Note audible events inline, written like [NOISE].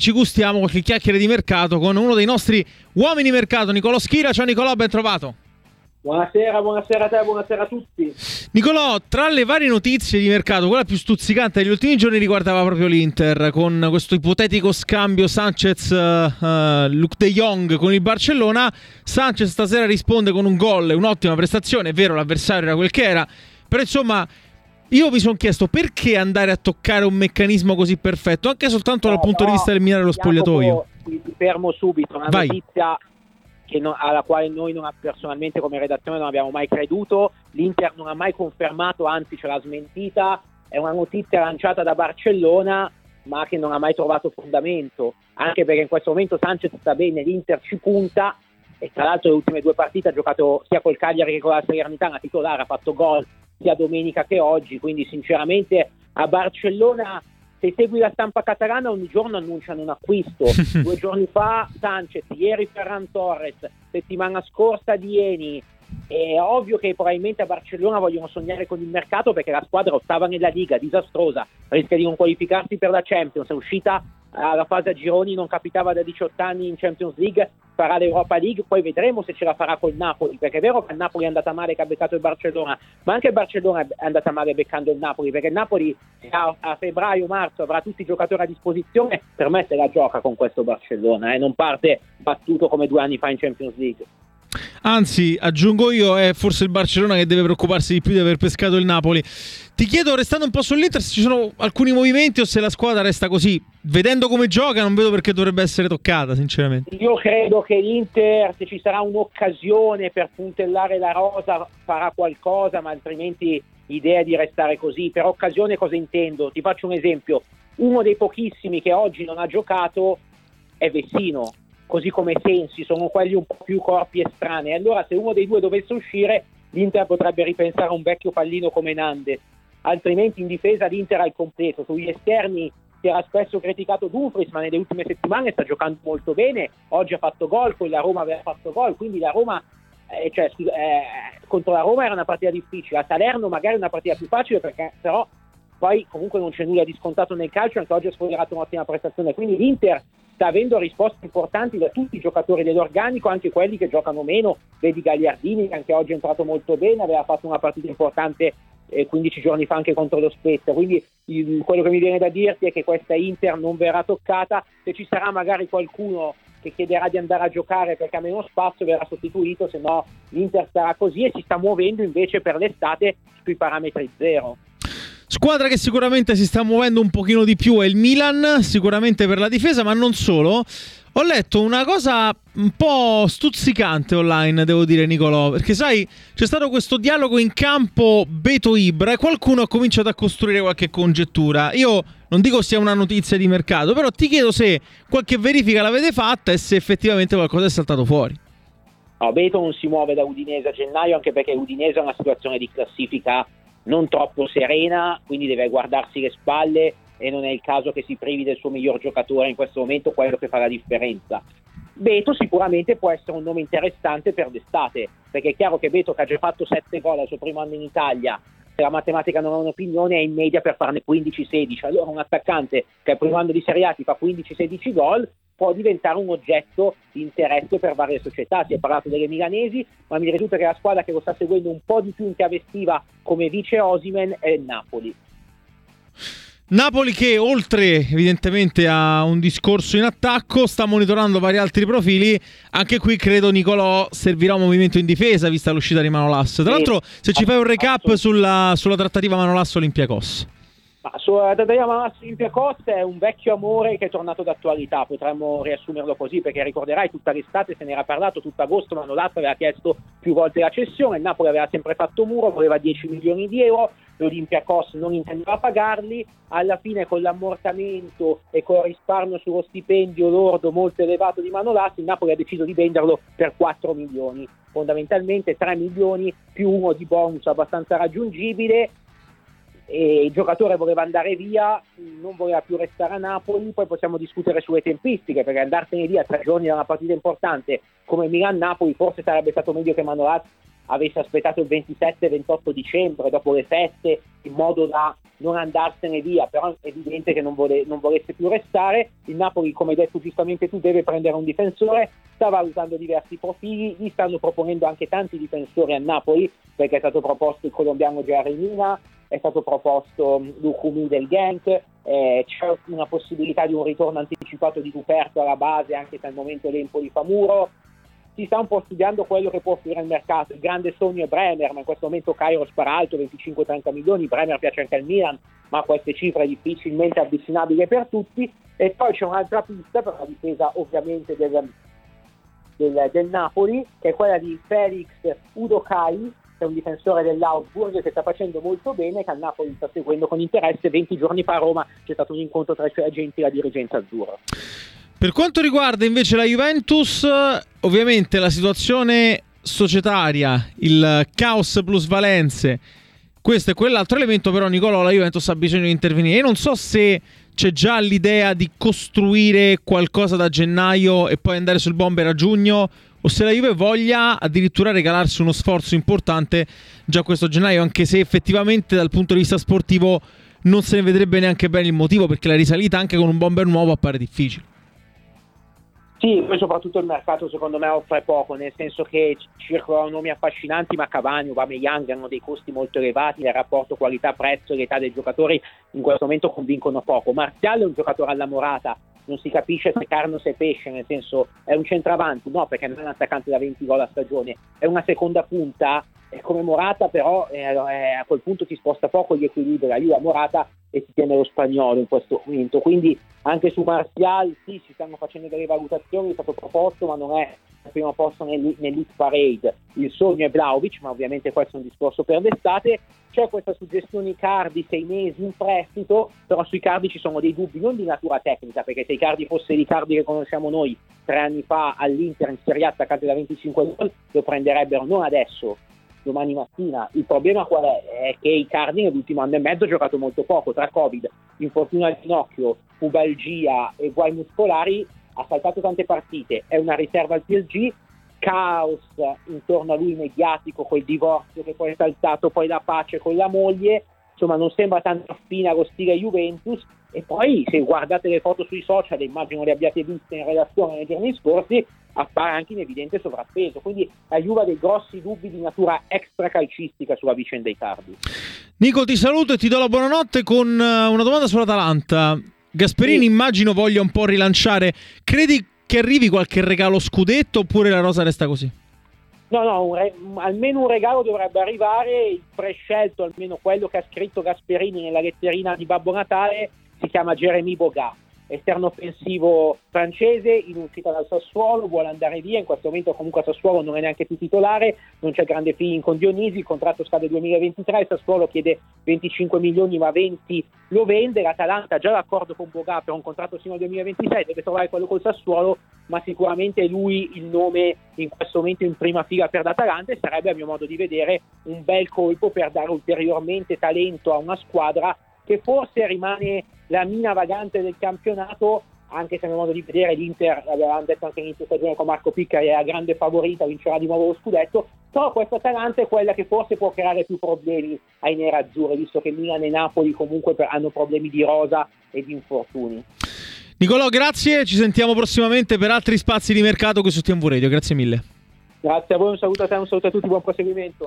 ci gustiamo qualche chiacchiere di mercato con uno dei nostri uomini mercato, Nicolò Schira. Ciao Nicolò, ben trovato. Buonasera, buonasera a te, buonasera a tutti. Nicolò, tra le varie notizie di mercato, quella più stuzzicante degli ultimi giorni riguardava proprio l'Inter, con questo ipotetico scambio Sanchez-Luke uh, De Jong con il Barcellona. Sanchez stasera risponde con un gol, un'ottima prestazione, è vero l'avversario era quel che era, però insomma io mi sono chiesto perché andare a toccare un meccanismo così perfetto, anche soltanto no, dal punto no, di vista del minare lo spogliatoio. Ti fermo subito, una Vai. notizia no, alla quale noi non, personalmente come redazione non abbiamo mai creduto, l'Inter non ha mai confermato, anzi ce l'ha smentita, è una notizia lanciata da Barcellona ma che non ha mai trovato fondamento, anche perché in questo momento Sanchez sta bene, l'Inter ci punta. E tra l'altro le ultime due partite ha giocato sia col Cagliari che con la Salernitana titolare, ha fatto gol sia domenica che oggi, quindi sinceramente a Barcellona se segui la stampa catalana ogni giorno annunciano un acquisto, [LAUGHS] due giorni fa Sanchez, ieri Ferran Torres, settimana scorsa Dieni, è ovvio che probabilmente a Barcellona vogliono sognare con il mercato perché la squadra ottava nella Liga, disastrosa, rischia di non qualificarsi per la Champions, è uscita alla fase a gironi, non capitava da 18 anni in Champions League, farà l'Europa League, poi vedremo se ce la farà col Napoli, perché è vero che il Napoli è andata male che ha beccato il Barcellona, ma anche il Barcellona è andata male beccando il Napoli, perché il Napoli a, a febbraio-marzo avrà tutti i giocatori a disposizione, per me se la gioca con questo Barcellona, eh, non parte battuto come due anni fa in Champions League. Anzi, aggiungo io, è forse il Barcellona che deve preoccuparsi di più di aver pescato il Napoli. Ti chiedo, restando un po' sull'Inter, se ci sono alcuni movimenti o se la squadra resta così. Vedendo come gioca, non vedo perché dovrebbe essere toccata, sinceramente. Io credo che l'Inter, se ci sarà un'occasione per puntellare la rosa, farà qualcosa, ma altrimenti idea di restare così. Per occasione cosa intendo? Ti faccio un esempio. Uno dei pochissimi che oggi non ha giocato è Vessino così come Sensi, sono quelli un po' più corpi estranei. Allora se uno dei due dovesse uscire, l'Inter potrebbe ripensare a un vecchio pallino come Nande, altrimenti in difesa l'Inter al completo. Sugli esterni si era spesso criticato Dumfries, ma nelle ultime settimane sta giocando molto bene, oggi ha fatto gol, poi la Roma aveva fatto gol, quindi la Roma... Eh, cioè, eh, contro la Roma era una partita difficile, a Salerno magari una partita più facile perché però poi comunque non c'è nulla di scontato nel calcio, anche oggi ha sfogliato un'ottima prestazione, quindi l'Inter sta avendo risposte importanti da tutti i giocatori dell'organico, anche quelli che giocano meno, vedi Gagliardini che anche oggi è entrato molto bene, aveva fatto una partita importante eh, 15 giorni fa anche contro lo Spezia, quindi il, quello che mi viene da dirti è che questa Inter non verrà toccata, se ci sarà magari qualcuno che chiederà di andare a giocare perché ha meno spazio verrà sostituito, se no l'Inter sarà così e si sta muovendo invece per l'estate sui parametri zero. Squadra che sicuramente si sta muovendo un pochino di più è il Milan, sicuramente per la difesa, ma non solo. Ho letto una cosa un po' stuzzicante online, devo dire, Nicolò, perché sai, c'è stato questo dialogo in campo Beto-Ibra e qualcuno ha cominciato a costruire qualche congettura. Io non dico sia una notizia di mercato, però ti chiedo se qualche verifica l'avete fatta e se effettivamente qualcosa è saltato fuori. No, Beto non si muove da Udinese a gennaio, anche perché Udinese è una situazione di classifica non troppo serena, quindi deve guardarsi le spalle e non è il caso che si privi del suo miglior giocatore in questo momento, quello che fa la differenza. Beto sicuramente può essere un nome interessante per l'estate, perché è chiaro che Beto che ha già fatto 7 gol al suo primo anno in Italia, se la matematica non ha un'opinione è in media per farne 15-16, allora un attaccante che al primo anno di Serie A ti fa 15-16 gol può diventare un oggetto di interesse per varie società. Si è parlato delle milanesi, ma mi risulta che la squadra che lo sta seguendo un po' di più in chiave estiva come vice Osimen è il Napoli. Napoli che oltre evidentemente a un discorso in attacco sta monitorando vari altri profili, anche qui credo Nicolò servirà un movimento in difesa vista l'uscita di Manolas. Tra l'altro se ci fai un recap sulla, sulla trattativa Manolas-Olympiacos. Ma sulla Dadayama Olimpia Costa è un vecchio amore che è tornato d'attualità, potremmo riassumerlo così, perché ricorderai tutta l'estate se ne era parlato, tutto agosto Manolazzo aveva chiesto più volte la cessione, il Napoli aveva sempre fatto muro, voleva 10 milioni di euro, l'Olympiacos non intendeva pagarli, alla fine con l'ammortamento e con il risparmio sullo stipendio lordo molto elevato di Manolazzo, il Napoli ha deciso di venderlo per 4 milioni, fondamentalmente 3 milioni più uno di bonus abbastanza raggiungibile il giocatore voleva andare via, non voleva più restare a Napoli, poi possiamo discutere sulle tempistiche, perché andarsene via tre giorni da una partita importante come Milan-Napoli forse sarebbe stato meglio che Manolas avesse aspettato il 27-28 dicembre dopo le feste in modo da non andarsene via, però è evidente che non, vole, non volesse più restare. Il Napoli, come hai detto giustamente tu, deve prendere un difensore, sta valutando diversi profili, gli stanno proponendo anche tanti difensori a Napoli, perché è stato proposto il colombiano Jerry Mina, è stato proposto Lukumi del Genk, eh, c'è una possibilità di un ritorno anticipato di Duperto alla base, anche se al momento l'Empoli fa muro si sta un po' studiando quello che può offrire il mercato. Il grande sogno è Bremer, ma in questo momento Cairo spara alto, 25-30 milioni. Bremer piace anche al Milan, ma queste cifre difficilmente avvicinabili per tutti. E poi c'è un'altra pista per la difesa, ovviamente, del, del, del Napoli, che è quella di Felix Udokai, è un difensore dell'Augsburg che sta facendo molto bene, che al Napoli sta seguendo con interesse. 20 giorni fa a Roma c'è stato un incontro tra i suoi agenti e la dirigenza azzurra. Per quanto riguarda invece la Juventus, ovviamente la situazione societaria, il caos plus valenze, questo e quell'altro elemento, però Nicolò, la Juventus ha bisogno di intervenire. Io non so se c'è già l'idea di costruire qualcosa da gennaio e poi andare sul bomber a giugno, o se la Juve voglia addirittura regalarsi uno sforzo importante già questo gennaio, anche se effettivamente dal punto di vista sportivo non se ne vedrebbe neanche bene il motivo, perché la risalita anche con un bomber nuovo appare difficile. Sì, poi soprattutto il mercato secondo me offre poco, nel senso che circolano nomi affascinanti, ma Cavani, Young hanno dei costi molto elevati, il rapporto qualità-prezzo e l'età dei giocatori in questo momento convincono poco. Martial è un giocatore alla morata, non si capisce se carne o se pesce, nel senso è un centravanti, no perché non è un attaccante da 20 gol a stagione, è una seconda punta come Morata però eh, a quel punto ti sposta poco gli equilibri, aiuta Morata e ti tiene lo spagnolo in questo momento. Quindi anche su Martial sì, si stanno facendo delle valutazioni, è stato proposto ma non è al primo posto nell'Elite Parade. Il sogno è Vlaovic, ma ovviamente questo è un discorso per l'estate. C'è questa suggestione Icardi, sei mesi in prestito, però sui Cardi ci sono dei dubbi non di natura tecnica, perché se Icardi fosse l'Icardi che conosciamo noi tre anni fa all'Inter in Serie A attaccati da 25 gol, lo prenderebbero non adesso, domani mattina. Il problema qual è? È che i Cardi nell'ultimo anno e mezzo ha giocato molto poco, tra Covid, infortunio al ginocchio, pubalgia e guai muscolari, ha saltato tante partite, è una riserva al PSG, caos intorno a lui mediatico col divorzio che poi è saltato, poi la pace con la moglie, insomma non sembra tanto affine allo stile Juventus e poi se guardate le foto sui social, immagino le abbiate viste in relazione nei giorni scorsi, appare anche in evidente sovrappeso. Quindi la Juve ha dei grossi dubbi di natura extracalcistica sulla vicenda dei Cardi. Nico, ti saluto e ti do la buonanotte con eh, una domanda sull'Atalanta. Gasperini sì. immagino voglia un po' rilanciare. Credi che arrivi qualche regalo scudetto oppure la rosa resta così? No, no, un re- almeno un regalo dovrebbe arrivare, il prescelto, almeno quello che ha scritto Gasperini nella letterina di Babbo Natale, si chiama Jeremy Bogat esterno offensivo francese in uscita dal Sassuolo, vuole andare via, in questo momento comunque a Sassuolo non è neanche più titolare, non c'è grande feeling con Dionisi, il contratto scade 2023, Sassuolo chiede 25 milioni ma 20 lo vende, l'Atalanta ha già l'accordo con Boga per un contratto fino al 2026, deve trovare quello col Sassuolo, ma sicuramente è lui il nome in questo momento in prima fila per l'Atalanta e sarebbe a mio modo di vedere un bel colpo per dare ulteriormente talento a una squadra che forse rimane la mina vagante del campionato, anche se a mio modo di vedere l'Inter, l'avevamo detto anche all'inizio stagione con Marco Picca, è la grande favorita, vincerà di nuovo lo scudetto, però questa Atalanta è quella che forse può creare più problemi ai nerazzurri, visto che Milan e Napoli comunque hanno problemi di rosa e di infortuni. Nicolò, grazie, ci sentiamo prossimamente per altri spazi di mercato qui su TMV Radio, grazie mille. Grazie a voi, un saluto a te, un saluto a tutti, buon proseguimento.